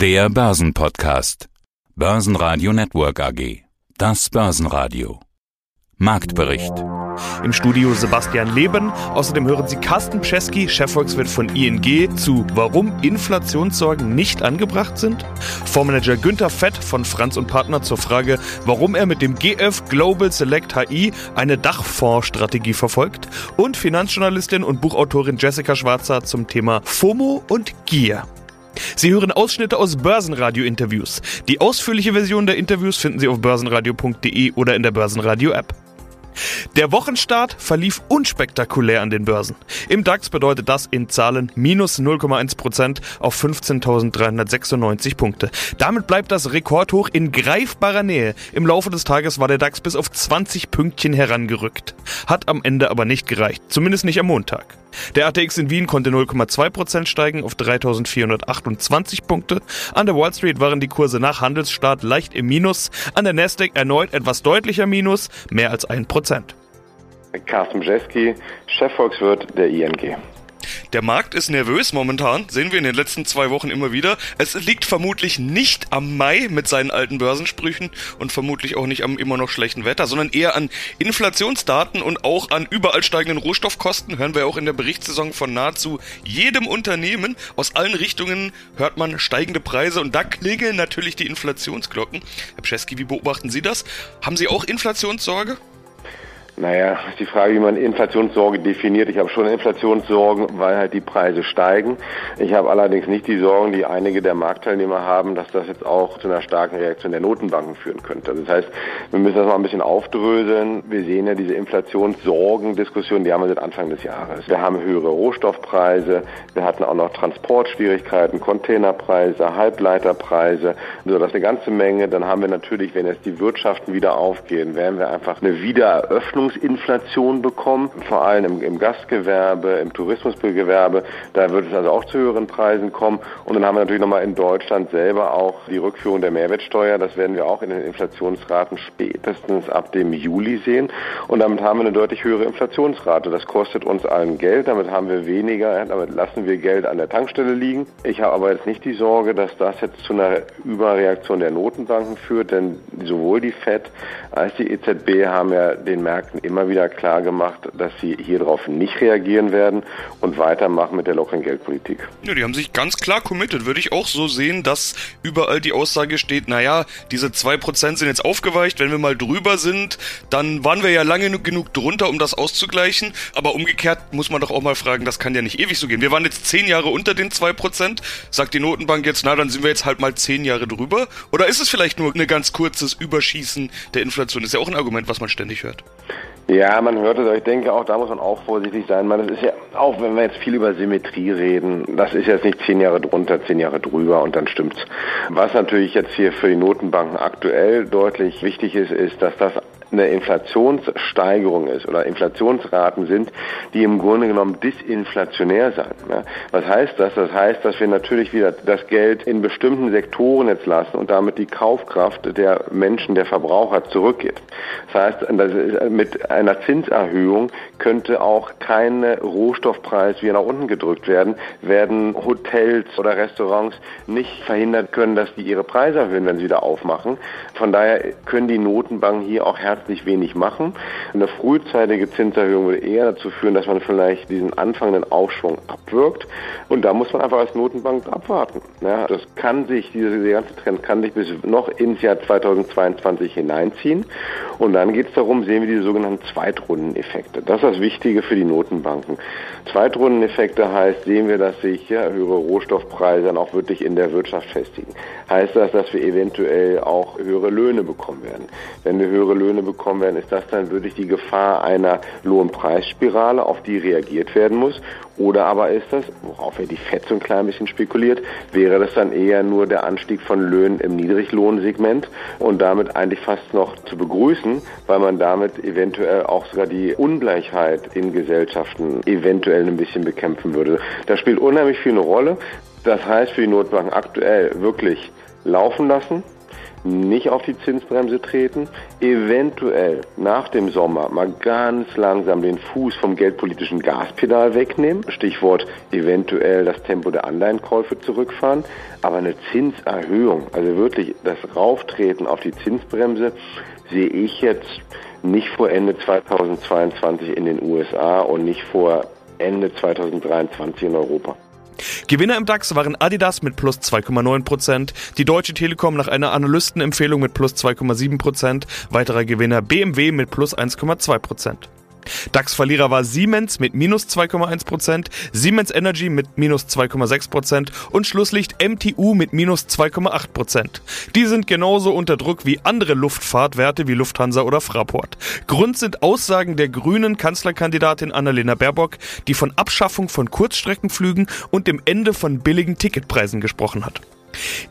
Der Börsenpodcast. Börsenradio Network AG. Das Börsenradio. Marktbericht. Im Studio Sebastian Leben. Außerdem hören Sie Carsten Pschesky, Chefvolkswirt von ING, zu Warum Inflationssorgen nicht angebracht sind. Fondsmanager Günther Fett von Franz und Partner zur Frage, warum er mit dem GF Global Select HI eine Dachfondsstrategie verfolgt. Und Finanzjournalistin und Buchautorin Jessica Schwarzer zum Thema FOMO und Gier. Sie hören Ausschnitte aus Börsenradio-Interviews. Die ausführliche Version der Interviews finden Sie auf börsenradio.de oder in der Börsenradio-App. Der Wochenstart verlief unspektakulär an den Börsen. Im DAX bedeutet das in Zahlen minus 0,1% auf 15.396 Punkte. Damit bleibt das Rekordhoch in greifbarer Nähe. Im Laufe des Tages war der DAX bis auf 20 Pünktchen herangerückt. Hat am Ende aber nicht gereicht. Zumindest nicht am Montag. Der ATX in Wien konnte 0,2% steigen auf 3428 Punkte. An der Wall Street waren die Kurse nach Handelsstart leicht im Minus. An der Nasdaq erneut etwas deutlicher Minus, mehr als 1%. Carsten Bjeski, Chefvolkswirt der ING. Der Markt ist nervös momentan, sehen wir in den letzten zwei Wochen immer wieder. Es liegt vermutlich nicht am Mai mit seinen alten Börsensprüchen und vermutlich auch nicht am immer noch schlechten Wetter, sondern eher an Inflationsdaten und auch an überall steigenden Rohstoffkosten. Hören wir auch in der Berichtssaison von nahezu jedem Unternehmen. Aus allen Richtungen hört man steigende Preise und da klingeln natürlich die Inflationsglocken. Herr Pschesky, wie beobachten Sie das? Haben Sie auch Inflationssorge? Naja, ist die Frage, wie man Inflationssorge definiert. Ich habe schon Inflationssorgen, weil halt die Preise steigen. Ich habe allerdings nicht die Sorgen, die einige der Marktteilnehmer haben, dass das jetzt auch zu einer starken Reaktion der Notenbanken führen könnte. Das heißt, wir müssen das mal ein bisschen aufdröseln. Wir sehen ja diese Inflationssorgen-Diskussion, die haben wir seit Anfang des Jahres. Wir haben höhere Rohstoffpreise, wir hatten auch noch Transportschwierigkeiten, Containerpreise, Halbleiterpreise, so das ist eine ganze Menge. Dann haben wir natürlich, wenn jetzt die Wirtschaften wieder aufgehen, werden wir einfach eine Wiedereröffnung Leistungsinflation bekommen, vor allem im, im Gastgewerbe, im Tourismusgewerbe. Da wird es also auch zu höheren Preisen kommen. Und dann haben wir natürlich nochmal in Deutschland selber auch die Rückführung der Mehrwertsteuer. Das werden wir auch in den Inflationsraten spätestens ab dem Juli sehen. Und damit haben wir eine deutlich höhere Inflationsrate. Das kostet uns allen Geld. Damit haben wir weniger, damit lassen wir Geld an der Tankstelle liegen. Ich habe aber jetzt nicht die Sorge, dass das jetzt zu einer Überreaktion der Notenbanken führt, denn sowohl die FED als die EZB haben ja den Märkten immer wieder klar gemacht, dass sie hier darauf nicht reagieren werden und weitermachen mit der lockeren Geldpolitik. Ja, die haben sich ganz klar committed. Würde ich auch so sehen, dass überall die Aussage steht, naja, diese 2% sind jetzt aufgeweicht, wenn wir mal drüber sind, dann waren wir ja lange genug drunter, um das auszugleichen. Aber umgekehrt muss man doch auch mal fragen, das kann ja nicht ewig so gehen. Wir waren jetzt 10 Jahre unter den 2%. Sagt die Notenbank jetzt, na, dann sind wir jetzt halt mal 10 Jahre drüber? Oder ist es vielleicht nur ein ganz kurzes Überschießen der Inflation? Das ist ja auch ein Argument, was man ständig hört. Ja, man hört es, aber ich denke auch, da muss man auch vorsichtig sein. Man, das ist ja, auch wenn wir jetzt viel über Symmetrie reden, das ist jetzt nicht zehn Jahre drunter, zehn Jahre drüber und dann stimmt's. Was natürlich jetzt hier für die Notenbanken aktuell deutlich wichtig ist, ist, dass das eine Inflationssteigerung ist oder Inflationsraten sind, die im Grunde genommen disinflationär sein. Ja. Was heißt das? Das heißt, dass wir natürlich wieder das Geld in bestimmten Sektoren jetzt lassen und damit die Kaufkraft der Menschen, der Verbraucher zurückgeht. Das heißt, mit einer Zinserhöhung könnte auch kein Rohstoffpreis wieder nach unten gedrückt werden, werden Hotels oder Restaurants nicht verhindert können, dass die ihre Preise erhöhen, wenn sie wieder aufmachen. Von daher können die Notenbanken hier auch herzlich herzlich wenig machen. Eine frühzeitige Zinserhöhung würde eher dazu führen, dass man vielleicht diesen anfangenden Aufschwung abwirkt. Und da muss man einfach als Notenbank abwarten. Ja, das kann sich, dieser, ganze Trend kann sich bis noch ins Jahr 2022 hineinziehen. Und dann geht es darum, sehen wir diese sogenannten Zweitrundeneffekte. Das ist das Wichtige für die Notenbanken. Zweitrundeneffekte heißt, sehen wir, dass sich ja, höhere Rohstoffpreise dann auch wirklich in der Wirtschaft festigen. Heißt das, dass wir eventuell auch höhere Löhne bekommen werden. Wenn wir höhere Löhne bekommen werden, ist das dann wirklich die Gefahr einer Lohnpreisspirale, auf die reagiert werden muss. Oder aber ist das, worauf ja die FED so ein klein bisschen spekuliert, wäre das dann eher nur der Anstieg von Löhnen im Niedriglohnsegment und damit eigentlich fast noch zu begrüßen, weil man damit eventuell auch sogar die Ungleichheit in Gesellschaften eventuell ein bisschen bekämpfen würde. Das spielt unheimlich viel eine Rolle. Das heißt für die Notbanken aktuell wirklich laufen lassen, nicht auf die Zinsbremse treten, eventuell nach dem Sommer mal ganz langsam den Fuß vom geldpolitischen Gaspedal wegnehmen, Stichwort eventuell das Tempo der Anleihenkäufe zurückfahren, aber eine Zinserhöhung, also wirklich das Rauftreten auf die Zinsbremse, sehe ich jetzt nicht vor Ende 2022 in den USA und nicht vor Ende 2023 in Europa. Gewinner im DAX waren Adidas mit plus 2,9%, die Deutsche Telekom nach einer Analystenempfehlung mit plus 2,7%, weiterer Gewinner BMW mit plus 1,2%. DAX-Verlierer war Siemens mit minus 2,1%, Siemens Energy mit minus 2,6% und Schlusslicht MTU mit minus 2,8%. Die sind genauso unter Druck wie andere Luftfahrtwerte wie Lufthansa oder Fraport. Grund sind Aussagen der grünen Kanzlerkandidatin Annalena Baerbock, die von Abschaffung von Kurzstreckenflügen und dem Ende von billigen Ticketpreisen gesprochen hat.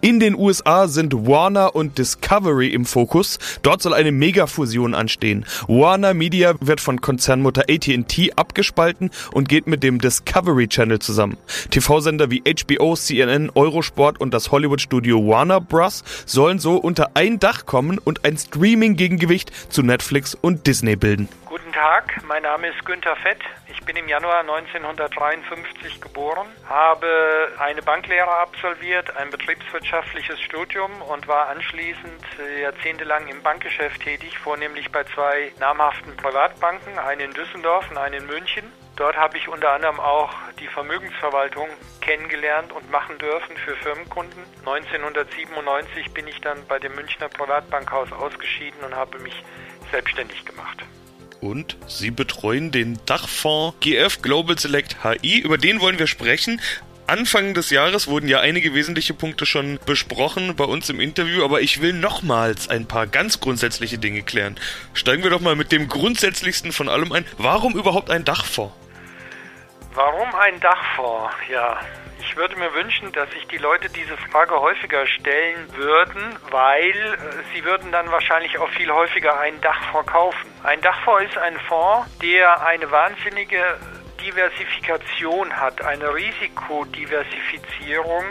In den USA sind Warner und Discovery im Fokus. Dort soll eine Megafusion anstehen. Warner Media wird von Konzernmutter AT&T abgespalten und geht mit dem Discovery Channel zusammen. TV-Sender wie HBO, CNN, Eurosport und das Hollywood-Studio Warner Bros. sollen so unter ein Dach kommen und ein Streaming-Gegengewicht zu Netflix und Disney bilden. Guten Tag, mein Name ist Günther Fett. Ich bin im Januar 1953 geboren, habe eine Banklehre absolviert, ein betriebswirtschaftliches Studium und war anschließend jahrzehntelang im Bankgeschäft tätig, vornehmlich bei zwei namhaften Privatbanken, eine in Düsseldorf und eine in München. Dort habe ich unter anderem auch die Vermögensverwaltung kennengelernt und machen dürfen für Firmenkunden. 1997 bin ich dann bei dem Münchner Privatbankhaus ausgeschieden und habe mich selbstständig gemacht und Sie betreuen den Dachfonds GF Global Select HI. Über den wollen wir sprechen. Anfang des Jahres wurden ja einige wesentliche Punkte schon besprochen bei uns im Interview, aber ich will nochmals ein paar ganz grundsätzliche Dinge klären. Steigen wir doch mal mit dem grundsätzlichsten von allem ein. Warum überhaupt ein Dachfonds? Warum ein Dachfonds? Ja, ich würde mir wünschen, dass sich die Leute diese Frage häufiger stellen würden, weil äh, sie würden dann wahrscheinlich auch viel häufiger einen Dachfonds kaufen. Ein Dachfonds ist ein Fonds, der eine wahnsinnige Diversifikation hat, eine Risikodiversifizierung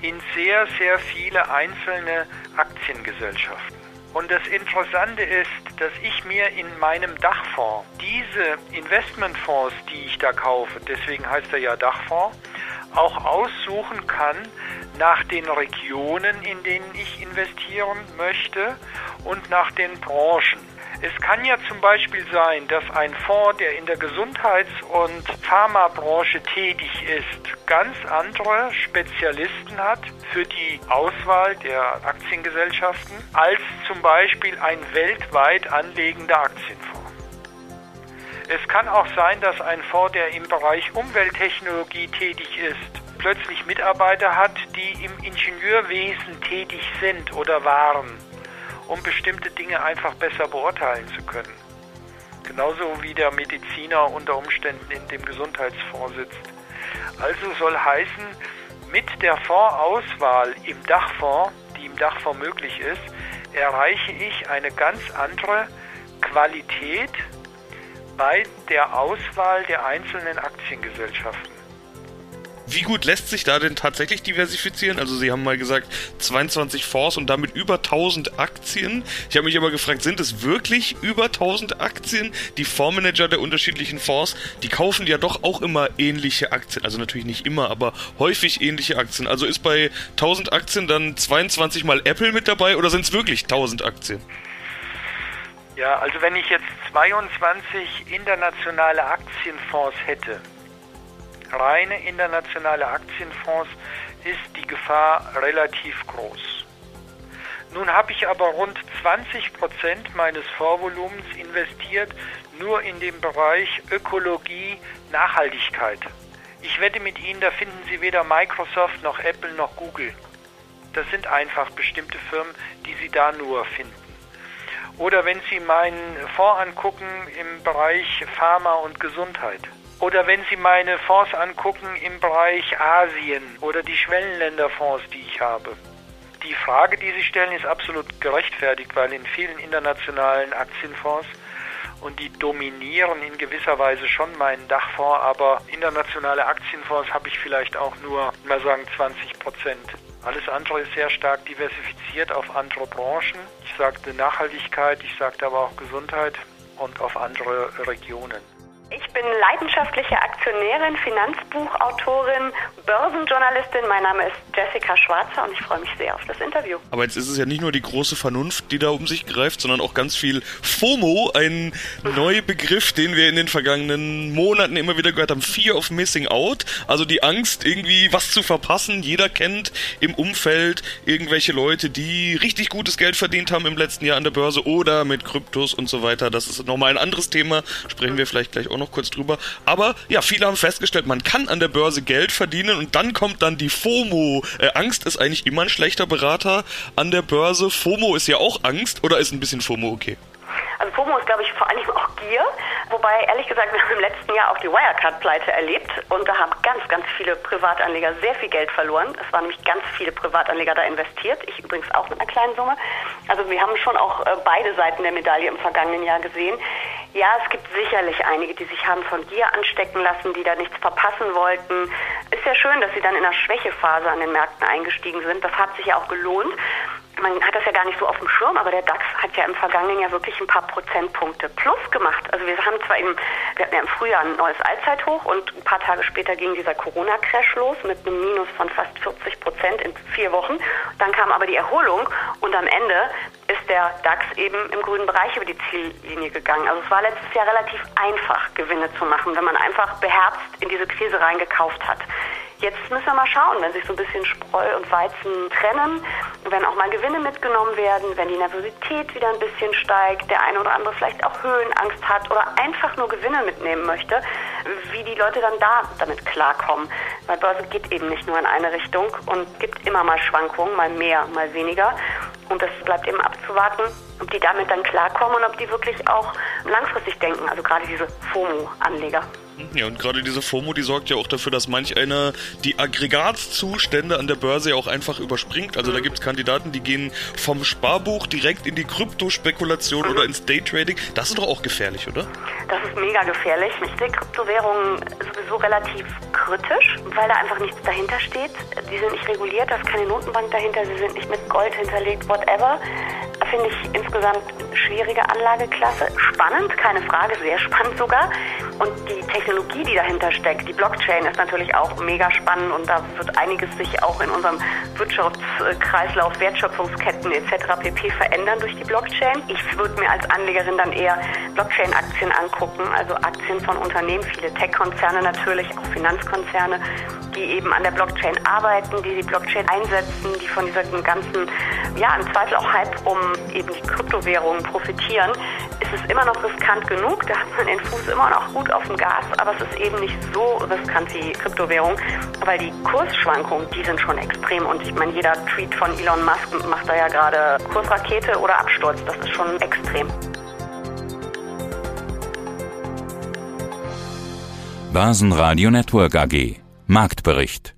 in sehr, sehr viele einzelne Aktiengesellschaften. Und das Interessante ist, dass ich mir in meinem Dachfonds diese Investmentfonds, die ich da kaufe, deswegen heißt er ja Dachfonds, auch aussuchen kann nach den Regionen, in denen ich investieren möchte und nach den Branchen. Es kann ja zum Beispiel sein, dass ein Fonds, der in der Gesundheits- und Pharmabranche tätig ist, ganz andere Spezialisten hat für die Auswahl der Aktiengesellschaften als zum Beispiel ein weltweit anlegender Aktienfonds. Es kann auch sein, dass ein Fonds, der im Bereich Umwelttechnologie tätig ist, plötzlich Mitarbeiter hat, die im Ingenieurwesen tätig sind oder waren, um bestimmte Dinge einfach besser beurteilen zu können. Genauso wie der Mediziner unter Umständen in dem Gesundheitsfonds sitzt. Also soll heißen, mit der Fondsauswahl im Dachfonds, die im Dachfonds möglich ist, erreiche ich eine ganz andere Qualität bei der Auswahl der einzelnen Aktiengesellschaften. Wie gut lässt sich da denn tatsächlich diversifizieren? Also Sie haben mal gesagt 22 Fonds und damit über 1000 Aktien. Ich habe mich aber gefragt, sind es wirklich über 1000 Aktien? Die Fondsmanager der unterschiedlichen Fonds, die kaufen ja doch auch immer ähnliche Aktien. Also natürlich nicht immer, aber häufig ähnliche Aktien. Also ist bei 1000 Aktien dann 22 mal Apple mit dabei oder sind es wirklich 1000 Aktien? Ja, also wenn ich jetzt 22 internationale Aktienfonds hätte, reine internationale Aktienfonds, ist die Gefahr relativ groß. Nun habe ich aber rund 20 Prozent meines Vorvolumens investiert nur in den Bereich Ökologie, Nachhaltigkeit. Ich wette mit Ihnen, da finden Sie weder Microsoft noch Apple noch Google. Das sind einfach bestimmte Firmen, die Sie da nur finden. Oder wenn Sie meinen Fonds angucken im Bereich Pharma und Gesundheit. Oder wenn Sie meine Fonds angucken im Bereich Asien oder die Schwellenländerfonds, die ich habe. Die Frage, die Sie stellen, ist absolut gerechtfertigt, weil in vielen internationalen Aktienfonds und die dominieren in gewisser Weise schon meinen Dachfonds, aber internationale Aktienfonds habe ich vielleicht auch nur, mal sagen, 20 Prozent Alles andere ist sehr stark diversifiziert auf andere Branchen. Ich sagte Nachhaltigkeit, ich sagte aber auch Gesundheit und auf andere Regionen. Ich bin leidenschaftliche Aktionärin, Finanzbuchautorin, Börsenjournalistin. Mein Name ist Jessica Schwarzer und ich freue mich sehr auf das Interview. Aber jetzt ist es ja nicht nur die große Vernunft, die da um sich greift, sondern auch ganz viel FOMO, ein neuer Begriff, den wir in den vergangenen Monaten immer wieder gehört haben. Fear of Missing Out, also die Angst, irgendwie was zu verpassen. Jeder kennt im Umfeld irgendwelche Leute, die richtig gutes Geld verdient haben im letzten Jahr an der Börse oder mit Kryptos und so weiter. Das ist nochmal ein anderes Thema, sprechen wir vielleicht gleich auch noch kurz drüber. Aber ja, viele haben festgestellt, man kann an der Börse Geld verdienen und dann kommt dann die FOMO. Äh, Angst ist eigentlich immer ein schlechter Berater an der Börse. FOMO ist ja auch Angst oder ist ein bisschen FOMO okay? Also FOMO ist, glaube ich, vor allem auch Gier. Wobei, ehrlich gesagt, wir haben im letzten Jahr auch die Wirecard-Pleite erlebt und da haben ganz, ganz viele Privatanleger sehr viel Geld verloren. Es waren nämlich ganz viele Privatanleger da investiert. Ich übrigens auch mit einer kleinen Summe. Also wir haben schon auch äh, beide Seiten der Medaille im vergangenen Jahr gesehen. Ja, es gibt sicherlich einige, die sich haben von Gier anstecken lassen, die da nichts verpassen wollten. Ist ja schön, dass sie dann in der Schwächephase an den Märkten eingestiegen sind. Das hat sich ja auch gelohnt man hat das ja gar nicht so auf dem Schirm, aber der DAX hat ja im vergangenen Jahr wirklich ein paar Prozentpunkte plus gemacht. Also wir haben zwar im, wir hatten ja im Frühjahr ein neues Allzeithoch und ein paar Tage später ging dieser Corona-Crash los mit einem Minus von fast 40 Prozent in vier Wochen. Dann kam aber die Erholung und am Ende ist der DAX eben im grünen Bereich über die Ziellinie gegangen. Also es war letztes Jahr relativ einfach, Gewinne zu machen, wenn man einfach beherzt in diese Krise reingekauft hat. Jetzt müssen wir mal schauen, wenn sich so ein bisschen Spreu und Weizen trennen, wenn auch mal Gewinne mitgenommen werden, wenn die Nervosität wieder ein bisschen steigt, der eine oder andere vielleicht auch Höhenangst hat oder einfach nur Gewinne mitnehmen möchte, wie die Leute dann da damit klarkommen. Weil Börse geht eben nicht nur in eine Richtung und gibt immer mal Schwankungen, mal mehr, mal weniger. Und das bleibt eben abzuwarten, ob die damit dann klarkommen und ob die wirklich auch langfristig denken, also gerade diese FOMO-Anleger. Ja, und gerade diese FOMO, die sorgt ja auch dafür, dass manch einer die Aggregatzustände an der Börse ja auch einfach überspringt. Also mhm. da gibt es Kandidaten, die gehen vom Sparbuch direkt in die Kryptospekulation mhm. oder ins Daytrading. Das ist doch auch gefährlich, oder? Das ist mega gefährlich. Ich sehe Kryptowährungen sowieso relativ kritisch, weil da einfach nichts dahinter steht. Die sind nicht reguliert, da ist keine Notenbank dahinter, sie sind nicht mit Gold hinterlegt, whatever. Finde ich insgesamt schwierige Anlageklasse. Spannend, keine Frage, sehr spannend sogar. Und die Technologie, die dahinter steckt, die Blockchain ist natürlich auch mega spannend und da wird einiges sich auch in unserem Wirtschaftskreislauf, Wertschöpfungsketten etc. pp. verändern durch die Blockchain. Ich würde mir als Anlegerin dann eher Blockchain-Aktien angucken, also Aktien von Unternehmen, viele Tech-Konzerne natürlich, auch Finanzkonzerne, die eben an der Blockchain arbeiten, die die Blockchain einsetzen, die von diesem ganzen, ja, im Zweifel auch Hype um eben die Kryptowährungen profitieren, ist es immer noch riskant genug. Da hat man den Fuß immer noch gut auf dem Gas, aber es ist eben nicht so riskant wie Kryptowährung, weil die Kursschwankungen, die sind schon extrem. Und ich meine, jeder Tweet von Elon Musk macht da ja gerade Kursrakete oder Absturz. Das ist schon extrem. Börsenradio Network AG Marktbericht